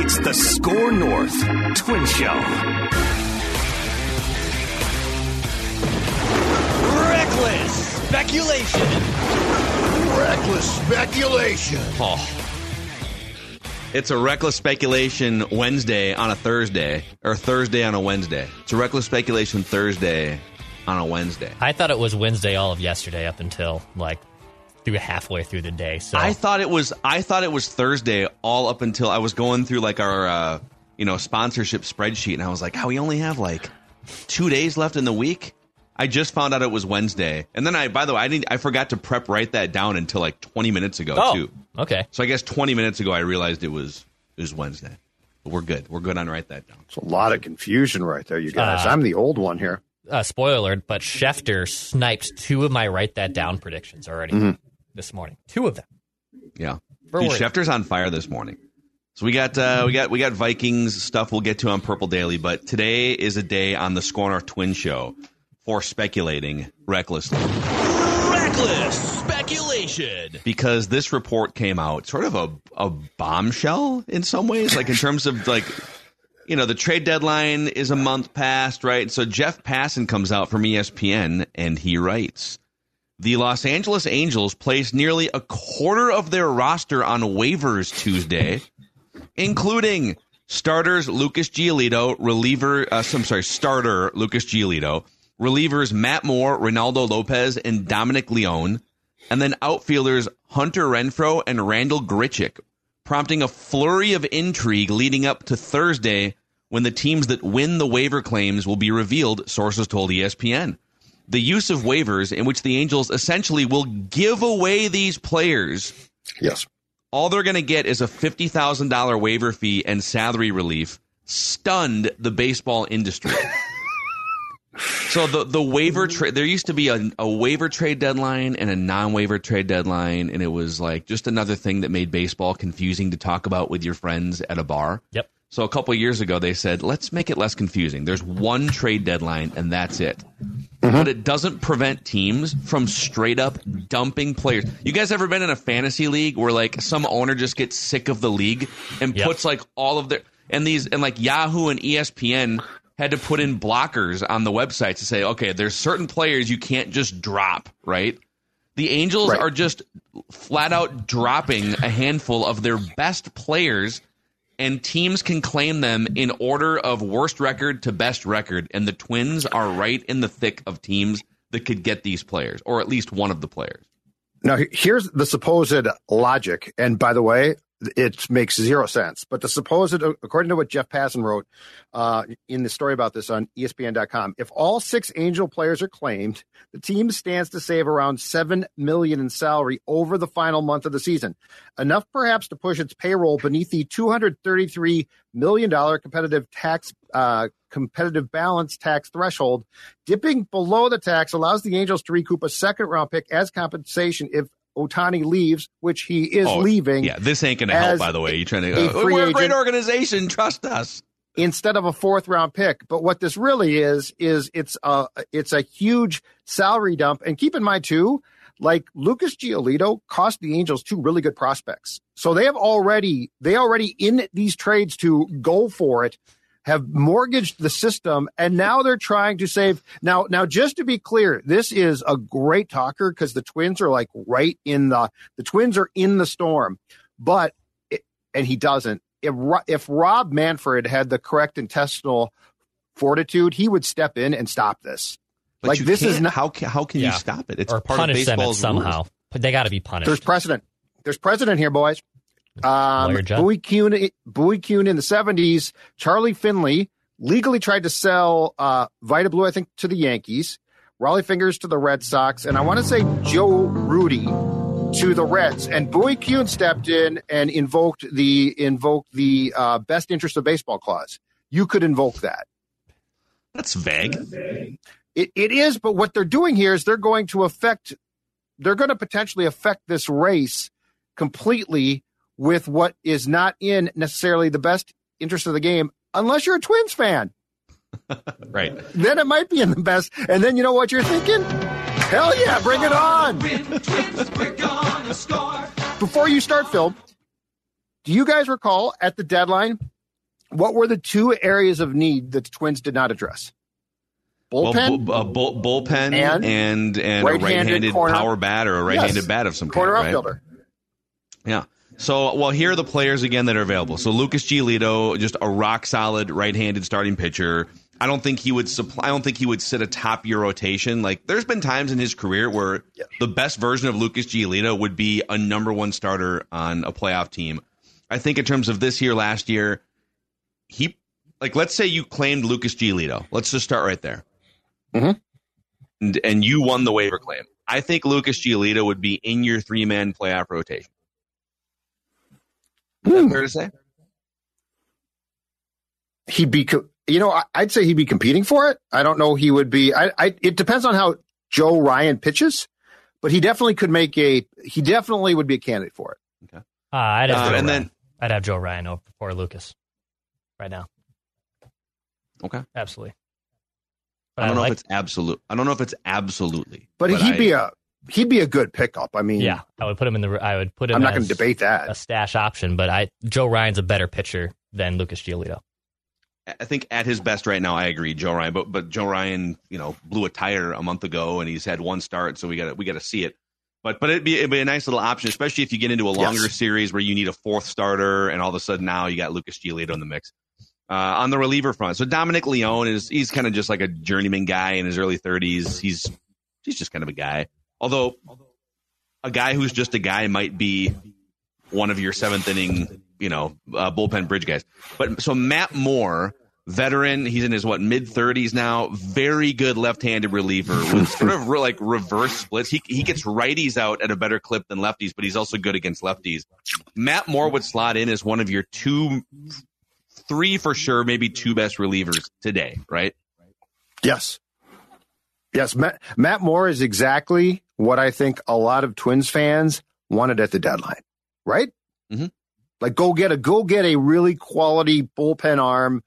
It's the Score North Twin Show. Reckless speculation. Reckless speculation. Oh. It's a reckless speculation Wednesday on a Thursday, or Thursday on a Wednesday. It's a reckless speculation Thursday on a Wednesday. I thought it was Wednesday all of yesterday up until like through halfway through the day. So I thought it was I thought it was Thursday all up until I was going through like our uh, you know sponsorship spreadsheet and I was like, "How oh, we only have like 2 days left in the week?" I just found out it was Wednesday. And then I by the way, I didn't I forgot to prep write that down until like 20 minutes ago oh, too. Okay. So I guess 20 minutes ago I realized it was it was Wednesday. But we're good. We're good on write that down. It's a lot of confusion right there, you guys. Uh, I'm the old one here. Uh, spoiler alert, but Schefter sniped two of my write that down predictions already. Mm-hmm this morning. Two of them. Yeah. Dude, Schefter's on fire this morning. So we got uh, we got we got Vikings stuff we'll get to on Purple Daily, but today is a day on the Score North Twin Show for speculating recklessly. Reckless speculation. Because this report came out, sort of a, a bombshell in some ways, like in terms of like you know, the trade deadline is a month past, right? So Jeff Passan comes out from ESPN and he writes the Los Angeles Angels placed nearly a quarter of their roster on waivers Tuesday, including starters Lucas Giolito, reliever, uh, I'm sorry, starter Lucas Giolito, relievers Matt Moore, Reynaldo Lopez, and Dominic Leone, and then outfielders Hunter Renfroe and Randall Grichuk, prompting a flurry of intrigue leading up to Thursday when the teams that win the waiver claims will be revealed, sources told ESPN the use of waivers in which the Angels essentially will give away these players. Yes. All they're going to get is a $50,000 waiver fee and salary relief stunned the baseball industry. so the the waiver trade there used to be a, a waiver trade deadline and a non-waiver trade deadline and it was like just another thing that made baseball confusing to talk about with your friends at a bar. Yep. So a couple years ago, they said, let's make it less confusing. There's one trade deadline, and that's it. Mm-hmm. But it doesn't prevent teams from straight up dumping players. You guys ever been in a fantasy league where like some owner just gets sick of the league and yep. puts like all of their and these and like Yahoo and ESPN had to put in blockers on the website to say, okay, there's certain players you can't just drop, right? The Angels right. are just flat out dropping a handful of their best players and teams can claim them in order of worst record to best record, and the Twins are right in the thick of teams that could get these players, or at least one of the players. Now, here's the supposed logic. And by the way, it makes zero sense. But the supposed, according to what Jeff Passan wrote uh, in the story about this on ESPN.com, if all six Angel players are claimed, the team stands to save around seven million in salary over the final month of the season, enough perhaps to push its payroll beneath the 233 million dollar competitive tax uh, competitive balance tax threshold. Dipping below the tax allows the Angels to recoup a second round pick as compensation if Ohtani leaves, which he is oh, leaving. Yeah, this ain't going to help. By the way, You're trying to? Uh, we're a great organization. Trust us. Instead of a fourth round pick, but what this really is is it's a it's a huge salary dump. And keep in mind too, like Lucas Giolito cost the Angels two really good prospects. So they have already they already in these trades to go for it have mortgaged the system and now they're trying to save now now just to be clear this is a great talker because the twins are like right in the the twins are in the storm but it, and he doesn't if, if rob manfred had the correct intestinal fortitude he would step in and stop this But like this is can't- how ca- how can Yeah. you stop it? It's or part of punish them somehow. rules. But they got to be punished. there's precedent there's precedent here boys um, Lawyer Judd? Bowie Kuhn, Bowie Kuhn in the 70s, Charlie Finley legally tried to sell uh, Vida Blue, I think, to the Yankees, Rollie Fingers to the Red Sox, and I want to say Joe Rudi to the Reds. And Bowie Kuhn stepped in and invoked the invoked the uh, best interest of baseball clause. You could invoke that. That's vague. It, it is, but what they're doing here is they're going to affect, they're going to potentially affect this race completely with what is not in necessarily the best interest of the game, unless you're a Twins fan. Right. Then it might be in the best. And then you know what you're thinking? Hell yeah, bring it on. Before you start, Phil, do you guys recall at the deadline what were the two areas of need that the Twins did not address? Well, Bullpen, bu- uh, bull, bullpen And and and, right-handed a right-handed corner- power bat or a right-handed Yes. bat of some corner kind. right? outfielder. Yeah. So, well, here are the players again that are available. So, Lucas Giolito, just a rock solid right-handed starting pitcher. I don't think he would supply. I don't think he would sit atop your rotation. Like, there's been times in his career where the best version of Lucas Giolito would be a number one starter on a playoff team. I think in terms of this year, last year, he like let's say you claimed Lucas Giolito. Let's just start right there. Mhm. And, and you won the waiver claim. I think Lucas Giolito would be in your three man playoff rotation. Is fair to say? he'd be, you know, I- I'd say he'd be competing for it. I don't know. He would be. I, I. It depends on how Joe Ryan pitches, but he definitely could make a. He definitely would be a candidate for it. Uh, I'd have Uh, and Ryan. then- I'd have Joe Ryan over before Lucas right now. Okay. Absolutely. But I don't know like, if it's absolute. I don't know if it's absolutely. But, he'd I- be a. He'd be a good pickup. I mean, yeah, I would put him in the. I would put him. I'm not going to debate that. a stash option, but I Joe Ryan's a better pitcher than Lucas Giolito. I think at his best right now, I agree, Joe Ryan. But but Joe Ryan, you know, blew a tire a month ago, and he's had one start, so we got to we got to see it. But but it'd be it'd be a nice little option, especially if you get into a longer Yes. series where you need a fourth starter, and all of a sudden now you got Lucas Giolito in the mix. Uh, on the reliever front, so Dominic Leone is he's kind of just like a journeyman guy in his early 30s. He's he's just kind of a guy. Although a guy who's just a guy might be one of your seventh inning, you know, uh, bullpen bridge guys. But so Matt Moore, veteran, he's in his what mid 30s now. Very good left-handed reliever with sort of re- like reverse splits. He he gets righties out at a better clip than lefties, but he's also good against lefties. Matt Moore would slot in as one of your two, three for sure, maybe two best relievers today, right? Yes. Yes. Matt, Matt Moore is exactly what I think a lot of Twins fans wanted at the deadline, right? Mhm. Like go get a go get a really quality bullpen arm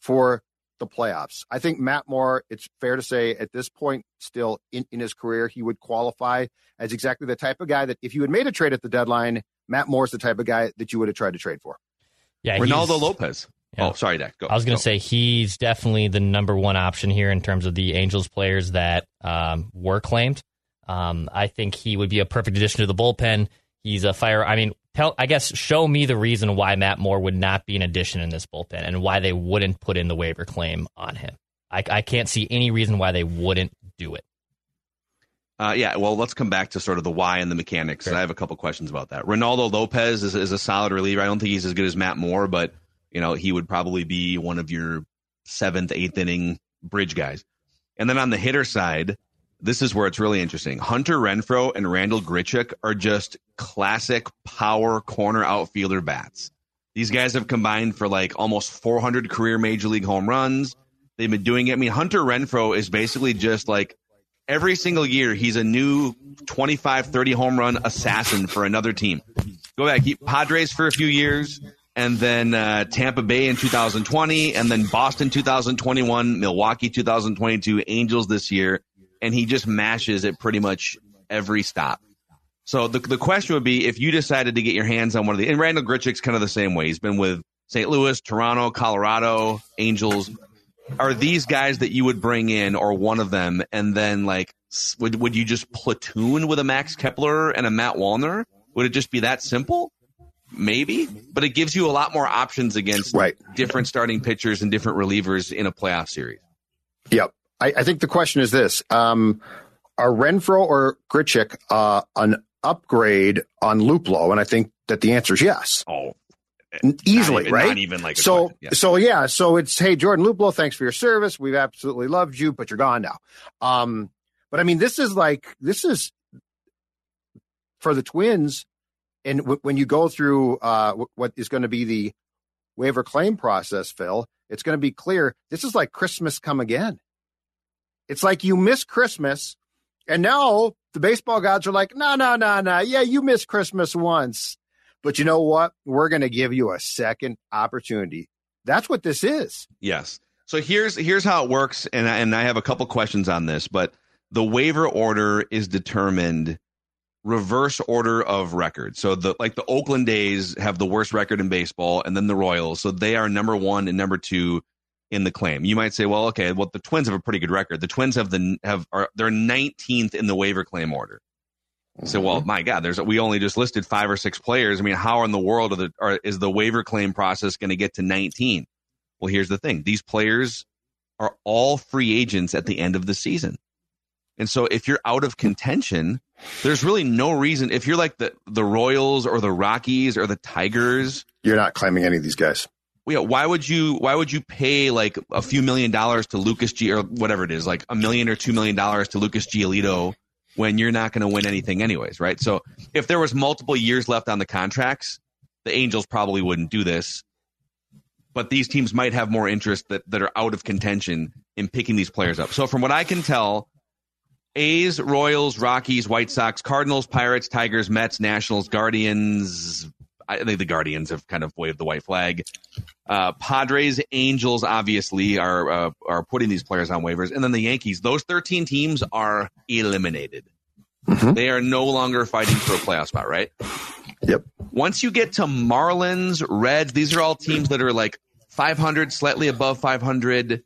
for the playoffs. I think Matt Moore, it's fair to say at this point still in, in his career, he would qualify as exactly the type of guy that if you had made a trade at the deadline, Matt Moore's the type of guy that you would have tried to trade for. Yeah, Reynaldo Lopez. Yeah. Oh, sorry, Dak. Go. I was going to say he's definitely the number one option here in terms of the Angels players that um, were claimed. Um, I think he would be a perfect addition to the bullpen. He's a fire. I mean, tell I guess show me the reason why Matt Moore would not be an addition in this bullpen and why they wouldn't put in the waiver claim on him. I, I can't see any reason why they wouldn't do it. Uh, yeah, well, let's come back to sort of the why and the mechanics. Sure. I have a couple questions about that. Reynaldo Lopez is, is a solid reliever. I don't think he's as good as Matt Moore, but you know he would probably be one of your seventh, eighth inning bridge guys. And then on the hitter side, this is where it's really interesting. Hunter Renfroe and Randall Grichuk are just classic power corner outfielder bats. These guys have combined for like almost 400 career major league home runs. They've been doing it. I mean, Hunter Renfroe is basically just like every single year he's a new 25 30 home run assassin for another team go back he, padres for a few years and then uh, tampa bay in 2020 and then boston 2021 milwaukee 2022 angels this year and he just mashes at pretty much every stop so the, the question would be if you decided to get your hands on one of the and randall grichuk's kind of the same way he's been with St. Louis, Toronto, Colorado, Angels. Are these guys that you would bring in, or one of them, and then like would would you just platoon with a Max Kepler and a Matt Wallner? Would it just be that simple? Maybe, but it gives you a lot more options against right. different starting pitchers and different relievers in a playoff series. Yep. I, I think the question is this: um, Are Renfroe or Grichuk uh, an upgrade on Luplow? And I think that the answer is yes. Oh, easily, even, right? Not even like so. Yeah. So yeah. So it's hey Jordan Luplow, thanks for your service. We've absolutely loved you, but you're gone now. Um, but I mean, this is like this is for the Twins, and w- when you go through uh, w- what is going to be the waiver claim process, Phil, it's going to be clear. This is like Christmas come again. It's like you miss Christmas, and now the baseball gods are like, no, no, no, no. Yeah, you missed Christmas once. But you know what? We're going to give you a second opportunity. That's what this is. Yes. So here's here's how it works, and I, and I have a couple questions on this, but the waiver order is determined reverse order of record. So the like the Oakland A's have the worst record in baseball, and then the Royals. So they are number one and number two in the claim. You might say, well, okay, well the Twins have a pretty good record. The Twins have the have are they're 19th in the waiver claim order. So, well, mm-hmm. my God, there's we only just listed five or six players. I mean, how in the world are the are, is the waiver claim process going to get to 19? Well, here's the thing: these players are all free agents at the end of the season, and so if you're out of contention, there's really no reason. If you're like the the Royals or the Rockies or the Tigers, You're not claiming any of these guys. Why would you why would you pay like a few million dollars to Lucas G or whatever it is, like a million or two million dollars to Lucas Giolito when you're not going to win anything anyways, right? So if there was multiple years left on the contracts, the Angels probably wouldn't do this. But these teams might have more interest that, that are out of contention in picking these players up. So from what I can tell, A's, Royals, Rockies, White Sox, Cardinals, Pirates, Tigers, Mets, Nationals, Guardians. I think the Guardians have kind of waved the white flag. Uh, Padres, Angels, obviously are uh, are putting these players on waivers, and then the Yankees. Those thirteen teams are eliminated. They are no longer fighting for a playoff spot, right? Yep. Once you get to Marlins, Reds, these are all teams that are like 500, slightly above 500.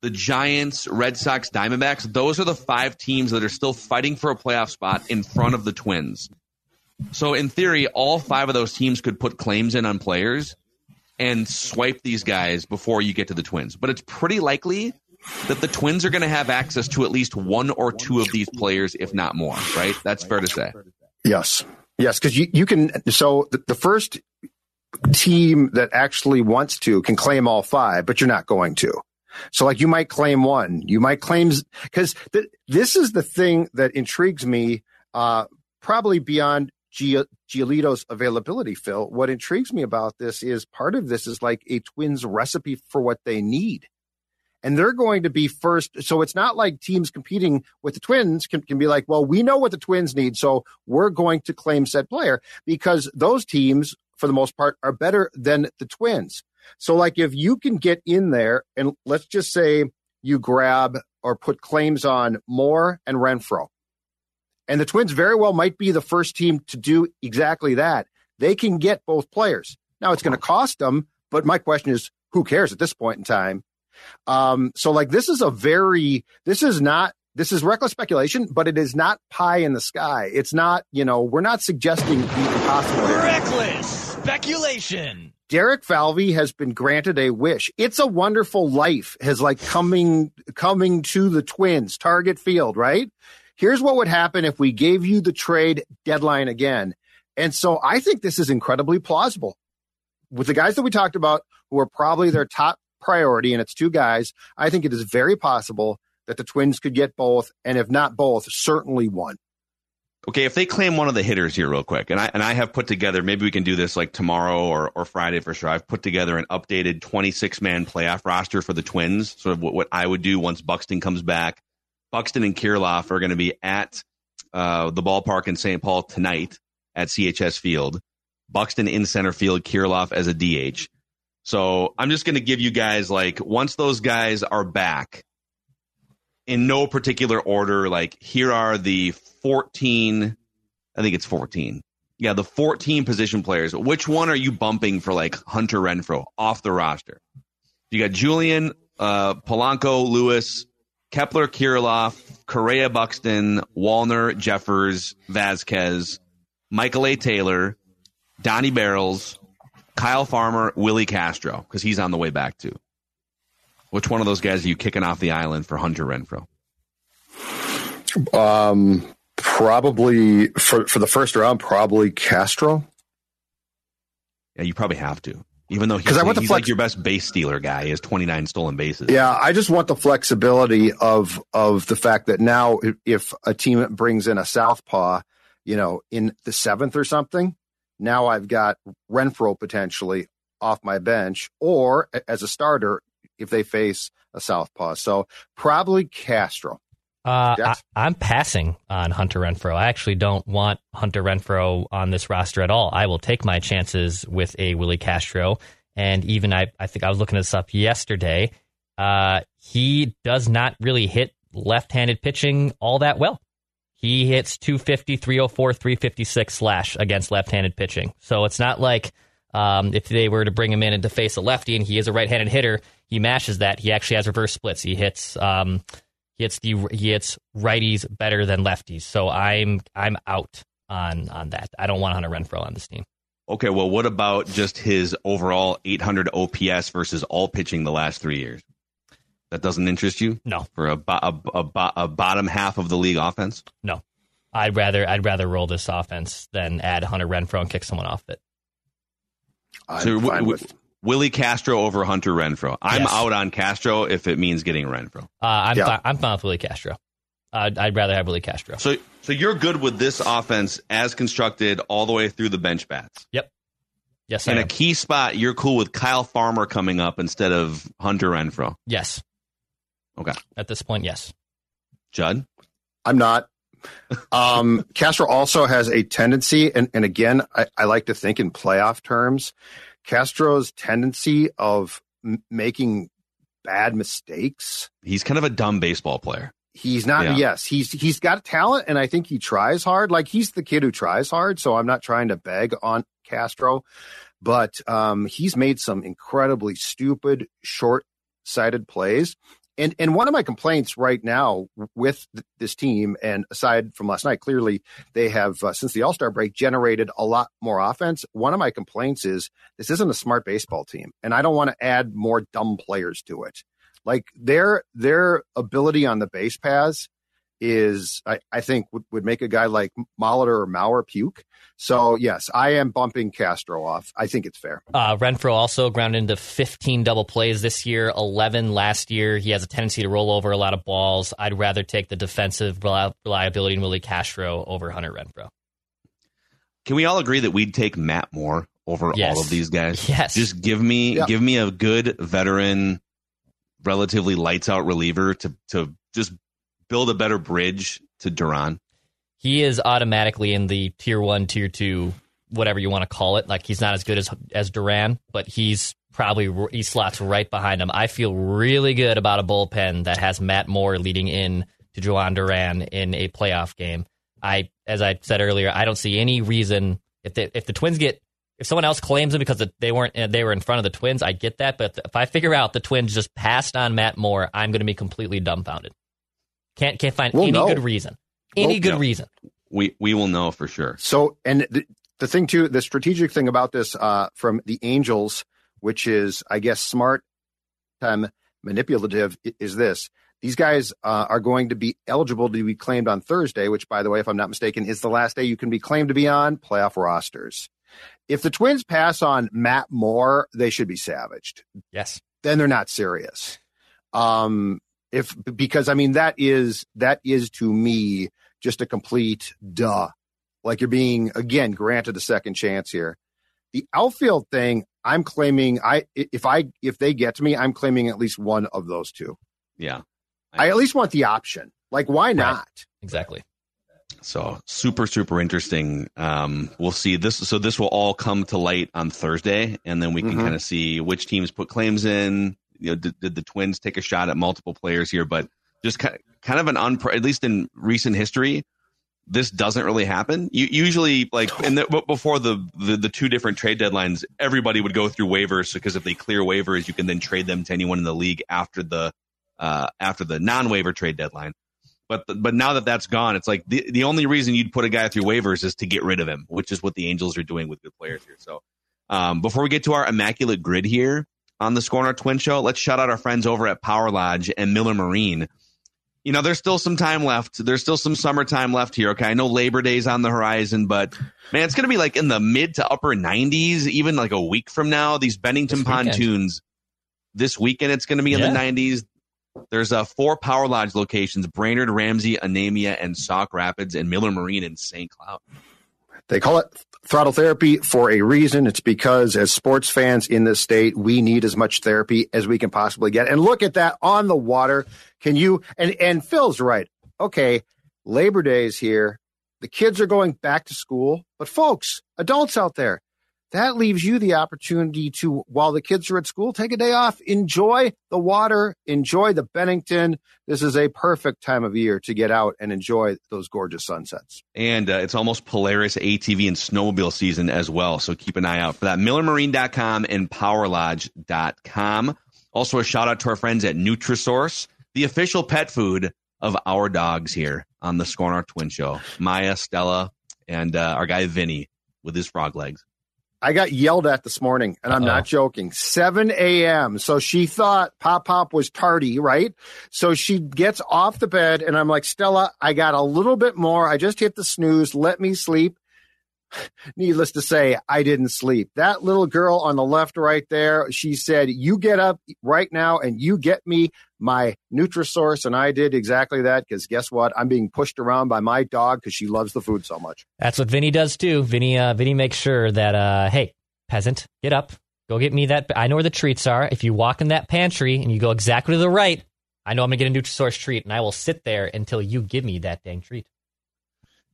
The Giants, Red Sox, Diamondbacks, those are the five teams that are still fighting for a playoff spot in front of the Twins. So, in theory, all five of those teams could put claims in on players and swipe these guys before you get to the Twins. But it's pretty likely that the Twins are going to have access to at least one or two of these players, if not more, right? That's fair to say. Yes. Yes. Because you, you can. So the, the first team that actually wants to can claim all five, but you're not going to. So, like, you might claim one. You might claim because th- this is the thing that intrigues me, uh, probably beyond Giolito's availability. Phil, what intrigues me about this is part of this is like a Twins recipe for what they need. And they're going to be first. So it's not like teams competing with the Twins can, can be like, well, we know what the Twins need. So we're going to claim said player because those teams, for the most part, are better than the Twins. So, like, if you can get in there and let's just say you grab or put claims on Moore and Renfroe, and the Twins very well might be the first team to do exactly that. They can get both players. Now, it's going to cost them, but my question is, who cares at this point in time? Um, so, like, this is a very, this is not, this is reckless speculation, but it is not pie in the sky. It's not, you know, we're not suggesting the impossible. Reckless speculation. Derek Falvey has been granted a wish. It's a wonderful life has like coming coming to the Twins target field, right? Here's what would happen if we gave you the trade deadline again. And so I think this is incredibly plausible. With the guys that we talked about who are probably their top priority and it's two guys, I think it is very possible that the Twins could get both and if not both, certainly one. Okay, if they claim one of the hitters here real quick, and I and I have put together, maybe we can do this like tomorrow or, or Friday for sure. I've put together an updated 26 man playoff roster for the Twins, sort of what, what I would do once Buxton comes back. Buxton and Kirilloff are going to be at uh, the ballpark in St. Paul tonight at CHS Field. Buxton in center field, Kirilloff as a DH. So I'm just going to give you guys like once those guys are back, in no particular order. Like here are the 14, I think it's 14 Yeah, the 14 position players. Which one are you bumping for like Hunter Renfroe off the roster? You got Julian, uh, Polanco, Lewis, Kepler, Kirilloff, Correa, Buxton, Wallner, Jeffers, Vasquez, Michael A. Taylor, Donnie Barrels, Kyle Farmer, Willi Castro, because he's on the way back too. Which one of those guys are you kicking off the island for Hunter Renfroe? Um, probably for for the first round, probably Castro. Yeah, you probably have to. Even though he's, 'Cause I want the he's flex- like your best base stealer guy. He has 29 stolen bases. Yeah, I just want the flexibility of of the fact that now if, if a team brings in a southpaw, you know, in the seventh or something, now I've got Renfroe potentially off my bench, or as a starter if they face a southpaw. So probably Castro. Uh, I, I'm passing on Hunter Renfroe. I actually don't want Hunter Renfroe on this roster at all. I will take my chances with a Willi Castro. And even I, I think I was looking this up yesterday. Uh, he does not really hit left handed pitching all that well. He hits 250, 304, 356 slash against left handed pitching. So it's not like um, if they were to bring him in and to face a lefty and he is a right handed hitter, he mashes that. He actually has reverse splits. He hits. Um, hits the he hits righties better than lefties. So I'm I'm out on on that. I don't want Hunter Renfroe on this team. Okay, well, what about just his overall 800 OPS versus all pitching the last three years? That doesn't interest you No, for a, bo- a, a, bo- a bottom half of the league offense? no. I'd rather I'd rather roll this offense than add Hunter Renfroe and kick someone off it. I'm So w- fine w- with. Willi Castro over Hunter Renfroe. I'm Yes. out on Castro if it means getting Renfroe. Uh, I'm Yeah. fi- I'm fine with Willi Castro. I'd, I'd rather have Willi Castro. So, so you're good with this offense as constructed all the way through the bench bats. Yep. Yes, I In a key spot, you're cool with Kyle Farmer coming up instead of Hunter Renfroe. Yes. Okay. At this point, yes. Judd? I'm not. Um, Castro also has a tendency, and, and again, I, I like to think in playoff terms. Castro's tendency of m- making bad mistakes. He's kind of a dumb baseball player. He's not. Yeah. Yes, he's he's got talent, and I think he tries hard. Like he's the kid who tries hard. So I'm not trying to beg on Castro, but um, he's made some incredibly stupid, short-sighted plays. And and one of my complaints right now with th- this team, and aside from last night, clearly they have uh, since the All Star break generated a lot more offense. One of my complaints is this isn't a smart baseball team, and I don't want to add more dumb players to it. Like their their ability on the base paths is, I, I think, would, would make a guy like Molitor or Mauer puke. So yes, I am bumping Castro off. I think it's fair. Uh, Renfroe also grounded into 15 double plays this year, 11 last year. He has a tendency to roll over a lot of balls. I'd rather take the defensive reliability in Willi Castro over Hunter Renfroe. Can we all agree that we'd take Matt Moore over Yes. all of these guys? Yes. Just give me Yeah. give me a good veteran, relatively lights out reliever to to just build a better bridge to Duran. he is automatically in the tier one, tier two, whatever you want to call it. Like he's not as good as as Duran, but he's probably he slots right behind him. I feel really good about a bullpen that has Matt Moore leading in to Jhoan Duran in a playoff game. I, as I said earlier, I don't see any reason if the if the Twins get if someone else claims him because they weren't uh, they were in front of the Twins, I get that. But if I figure out the Twins just passed on Matt Moore, I'm going to be completely dumbfounded. Can't can't find We'll any know. good reason. Any We'll good know. reason. We we will know for sure. So, and the, the thing too, the strategic thing about this uh, from the Angels, which is, I guess, smart, time manipulative, is this: these guys uh, are going to be eligible to be claimed on Thursday, which, by the way, if I'm not mistaken, is the last day you can be claimed to be on playoff rosters. If the Twins pass on Matt Moore, they should be savaged. Yes. Then they're not serious. Um, if because I mean that is that is to me just a complete duh. Like you're being again granted a second chance here. The outfield thing, I'm claiming I if I if they get to me, I'm claiming at least one of those two. Yeah. I at least want the option. Like why not? Exactly. So super super interesting. Um, we'll see this. So this will all come to light on Thursday, and then we can Mhm. kind of see which teams put claims in. You know, did, did the Twins take a shot at multiple players here? But just kind kind of an unpre- at least in recent history, this doesn't really happen. You usually like the, before the, the the two different trade deadlines, everybody would go through waivers because if they clear waivers, you can then trade them to anyone in the league after the uh, after the non waiver trade deadline. But but now that that's gone, it's like the the only reason you'd put a guy through waivers is to get rid of him, which is what the Angels are doing with good players here. So um, before we get to our immaculate grid here on the Score Twin Show, let's shout out our friends over at Power Lodge and Miller Marine you know, there's still some time left. There's still some summertime left here. Okay. I know Labor Day's on the horizon, but man, it's going to be like in the mid to upper 90s, even like a week from now. These Bennington pontoons this weekend, it's going to be in yeah. the 90s. There's uh, four Power Lodge locations Brainerd, Ramsey, Anemia, and Sauk Rapids, and Miller Marine in St. Cloud. They call it throttle therapy for a reason. It's because as sports fans in this state, we need as much therapy as we can possibly get. And look at that on the water. Can you and and Phil's right. Okay, Labor Day is here. The kids are going back to school, but folks, adults out there, that leaves you the opportunity to, while the kids are at school, take a day off, enjoy the water, enjoy the Bennington. This is a perfect time of year to get out and enjoy those gorgeous sunsets. And uh, it's almost Polaris ATV and snowmobile season as well. So keep an eye out for that. MillerMarine.com and PowerLodge.com. Also, a shout out to our friends at Nutrisource the official pet food of our dogs here on the Score North Twin Show. Maya, Stella, and uh, our guy Vinny with his frog legs. I got yelled at this morning, and I'm Uh-oh. not joking. 7 a.m. So she thought Pop Pop was tardy, right? So she gets off the bed, and I'm like, Stella, I got a little bit more. I just hit the snooze. Let me sleep. Needless to say, I didn't sleep. That little girl on the left right there, she said, You get up right now and you get me my Nutrisource. And I did exactly that because guess what? I'm being pushed around by my dog because she loves the food so much. That's what Vinny does too. Vinny, uh, Vinny makes sure that, uh, hey, peasant, get up. Go get me that. I know where the treats are. If you walk in that pantry and you go exactly to the right, I know I'm going to get a Nutrisource treat and I will sit there until you give me that dang treat.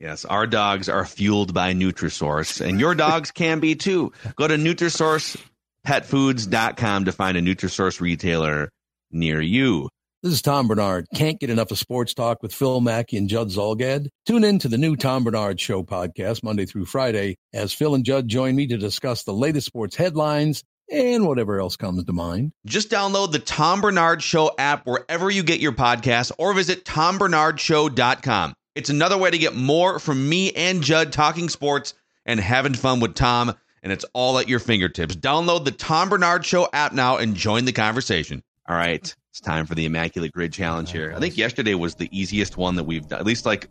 Yes, our dogs are fueled by Nutrisource, and your dogs can be too. Go to NutrisourcePetFoods.com to find a Nutrisource retailer near you. This is Tom Barnard. Can't get enough of sports talk with Phil Mackey and Judd Zulgad? Tune in to the new Tom Barnard Show podcast Monday through Friday as Phil and Judd join me to discuss the latest sports headlines and whatever else comes to mind. Just download the Tom Barnard Show app wherever you get your podcasts or visit tombarnardshow.com. It's another way to get more from me and Judd talking sports and having fun with Tom, and it's all at your fingertips. Download the Tom Barnard Show app now and join the conversation. All right, it's time for the Immaculate Grid Challenge here. I think yesterday was the easiest one that we've done. At least like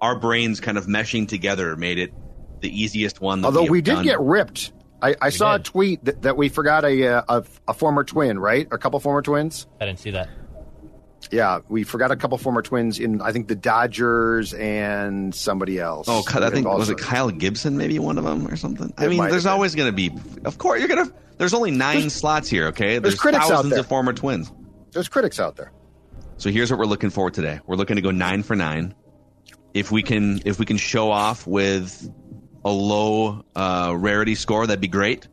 our brains kind of meshing together made it the easiest one. Although we, we did done. get ripped. I, I saw did. a tweet that, that we forgot a, uh, a, a former twin, right? A couple former twins. I didn't see that. Yeah, we forgot a couple former twins in I think the Dodgers and somebody else. Oh, I think was it Kyle Gibson, maybe one of them or something. I mean, there's always going to be. Of course, you're gonna. There's only 9 there's, slots here. Okay, there's, there's critics thousands out there. of former twins. There's critics out there. So here's what we're looking for today. We're looking to go nine for nine. If we can, if we can show off with a low uh, rarity score, that'd be great.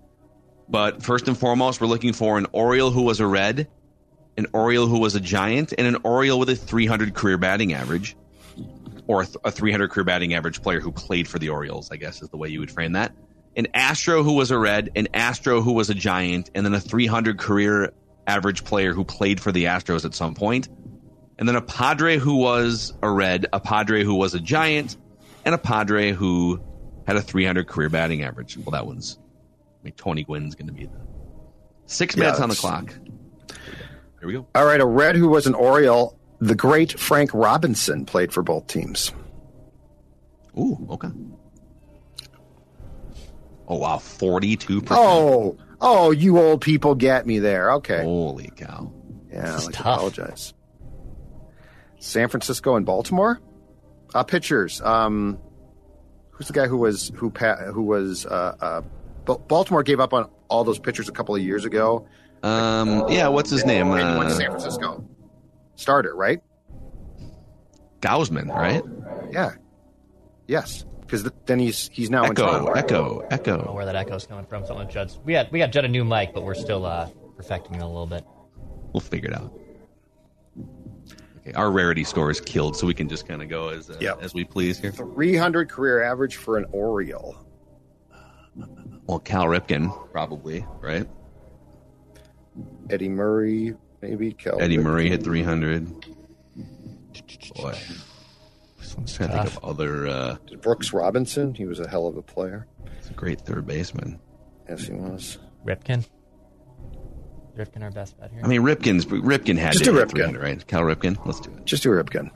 But first and foremost, we're looking for an Oriole who was a red an Oriole who was a giant, and an Oriole with a 300 career batting average, or a 300 career batting average player who played for the Orioles, I guess is the way you would frame that. An Astro who was a red, an Astro who was a giant, and then a 300 career average player who played for the Astros at some point, and then a Padre who was a red, a Padre who was a giant, and a Padre who had a 300 career batting average. Well, that one's I mean, Tony Gwynn's going to be the six minutes yeah, on the clock. Here we go. All right, a red who was an Oriole. The great Frank Robinson played for both teams. Ooh, okay. Oh wow, forty-two percent. Oh, oh, you old people get me there. Okay. Holy cow. Yeah, I like apologize. San Francisco and Baltimore. Uh, pitchers. Um, who's the guy who was who who was uh, uh, Baltimore gave up on all those pitchers a couple of years ago. Um, yeah, what's his name? Uh, went to San Francisco. Starter, right? Gausman, right? Yeah. Yes, because then he's he's now echo, in Toronto. Echo, echo. I don't know where that echo's coming from. Something like Judd's. We got we got Judd a new mic, but we're still uh, perfecting it a little bit. We'll figure it out. Okay, our rarity score is killed, so we can just kind of go as uh, Yep. as we please here. 300 career average for an Oriole. Well, Cal Ripken probably right. Eddie Murray, maybe. Cal Eddie Ripken. Murray hit 300. Boy, This one's trying to think of other. Uh, Brooks Robinson, he was a hell of a player. it's a great third baseman. Yes, he was. Ripken. Ripken, our best bet here. I mean, Ripken's Ripken had Just to do Ripken. right? Cal Ripken. Let's do it. Just do Ripken.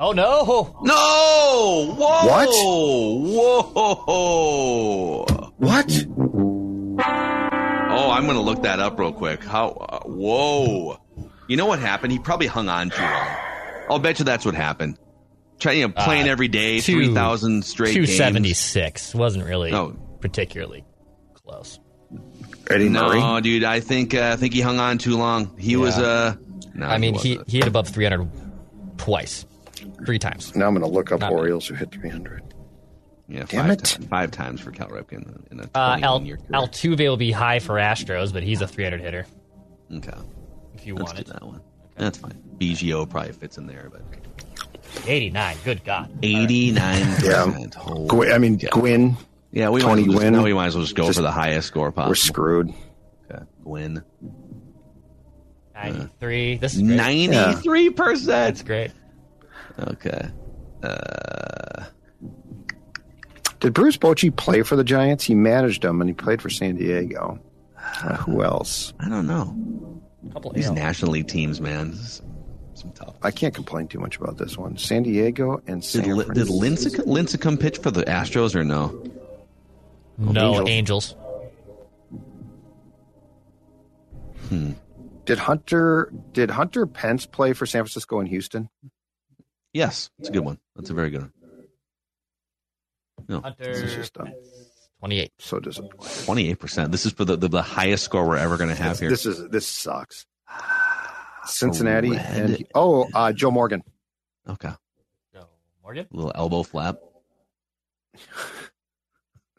oh no! No! Whoa! What? Whoa! What? Oh, I'm going to look that up real quick. How? Uh, whoa! You know what happened? He probably hung on too long. I'll bet you that's what happened. Trying, you know, playing Uh, every day, two- three thousand straight. Two games. seventy six wasn't really Oh. particularly close. Eddie Murray. No, dude, I think uh, I think he hung on too long. He was. Yeah. Uh, no, I mean, he wasn't. he hit above three hundred twice, three times. Now I'm going to look up Not Orioles who hit 300. Yeah, Damn five it. times, five times for Cal Ripken in a Uh, 21 Al, year. Altuve will be high for Astros, but he's a three hundred hitter okay, if you let's want do it. that one. That's fine. Biggio probably fits in there, but Eighty nine. Good God. eighty nine Yeah. percent. Gwynn, I mean, Gwynn, Yeah, we Tony might as well just, Gwynn. no, we might as well just go Just- for the highest score possible. we're screwed. Okay. Gwynn. Ninety three. This is great. Ninety-three That's percent. great. Okay. Uh, Did Bruce Bochy play for the Giants? He managed them and he played for San Diego. Uh, who else? I don't know. Couple These AL. National League teams, man, some tough. I can't complain too much about this one. San Diego and San Did, Li- did Lincecum, Lincecum pitch for the Astros or no? No Angels. Angels. Did Hunter did Hunter Pence play for San Francisco and Houston? Yes, it's a good one. That's a very good one. No, This is Hunter just um, twenty eight. so disappointing. twenty-eight percent. This is for the, the, the highest score we're ever going to have here. This is this sucks. Cincinnati and oh, uh, Joe Morgan. Okay, Joe Morgan a little elbow flap.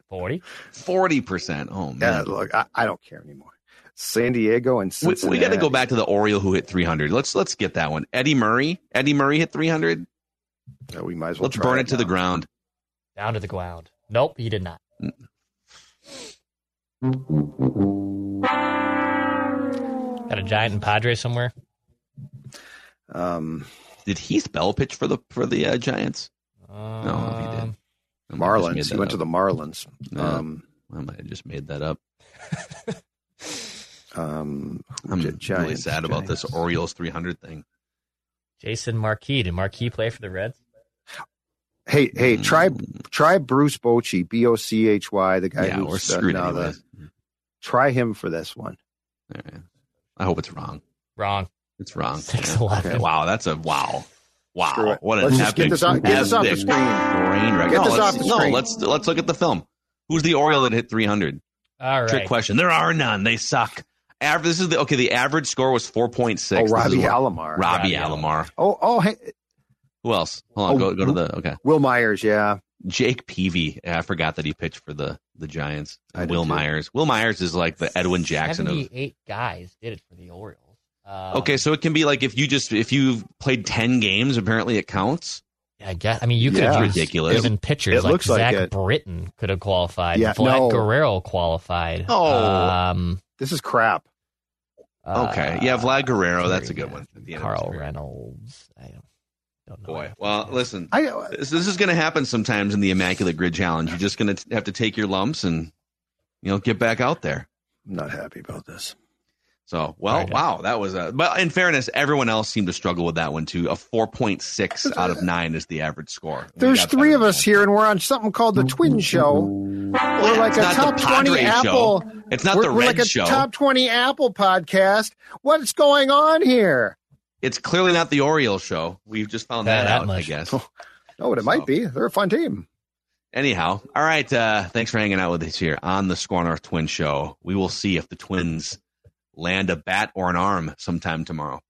forty. Forty percent. Oh Yeah, man, look, I, I don't care anymore. San Diego and we, Cincinnati. we got to go back to the Oriole who hit three hundred. Let's let's get that one. Eddie Murray. Eddie Murray hit three hundred. Yeah, we might as well. Let's try burn it to the ground. Down to the ground. Nope, he did not. Got a giant and Padre somewhere. Um, Did Heath Bell pitch for the for the uh, Giants? No, he did. Um, I might have just made Marlins. He that went to the Marlins. Yeah. Um, I might have just made that up. um, I'm did really Giants, sad about this Orioles 300 thing. Jason Marquis. Did Marquis play for the Reds? Hey, hey, try Mm, try Bruce Bochy, B O C H Y, the guy yeah, we're who's uh, screwed now the- try him for this one. All right. I hope it's wrong. Wrong. It's wrong. Six Yeah. eleven. Okay, Wow, that's a wow. Wow. it. What an Let's just get epic, this off- get this off the screen. Train wreck. Get no, this let's, off the no, let's let's look at the film. Who's the Oriole that hit 300? All Trick question. There are none. They suck. Average. This is the okay. The average score was 4.6. Oh, This Robbie is what- Alomar. Robbie Robbie Alomar. Oh, oh, hey, Who else? Hold on. Oh, go go to the okay. Wil Myers. Yeah, Jake Peavy. I forgot that he pitched for the the Giants. I Will. Myers. Wil Myers is like the Edwin Jackson of. Seventy-eight guys did it for the Orioles. Um, Okay, so it can be like if you just if you've played ten games, apparently it counts. I guess. I mean, you could Yeah. have Ridiculous. Even pitchers It like looks like Zach it. Britton could have qualified. Yeah, Vlad no. Guerrero qualified. Oh. Um, this is crap. Okay, yeah, Vlad Guerrero, that's a good one at the end Carl career. Reynolds. I don't, don't know. Boy, well, listen, I uh, this, this is going to happen sometimes in the Immaculate Grid Challenge. You're just going to have to take your lumps and you know get back out there. I'm not happy about this. So, well, Right. wow, that was a. But in fairness, everyone else seemed to struggle with that one too. A 4.6 out of nine is the average score. There's three of us that. here, and we're on something called the Twin Show. We're like a top twenty Padres Apple. It's not we're, the we're Red like a show. top twenty Apple podcast. What's going on here? It's clearly not the Orioles show. We've just found that, that out, much. I guess. Oh, but it So- might be. They're a fun team. Anyhow, all right. Uh, thanks for hanging out with us here on the Score North Twin Show. We will see if the Twins land a bat or an arm sometime tomorrow.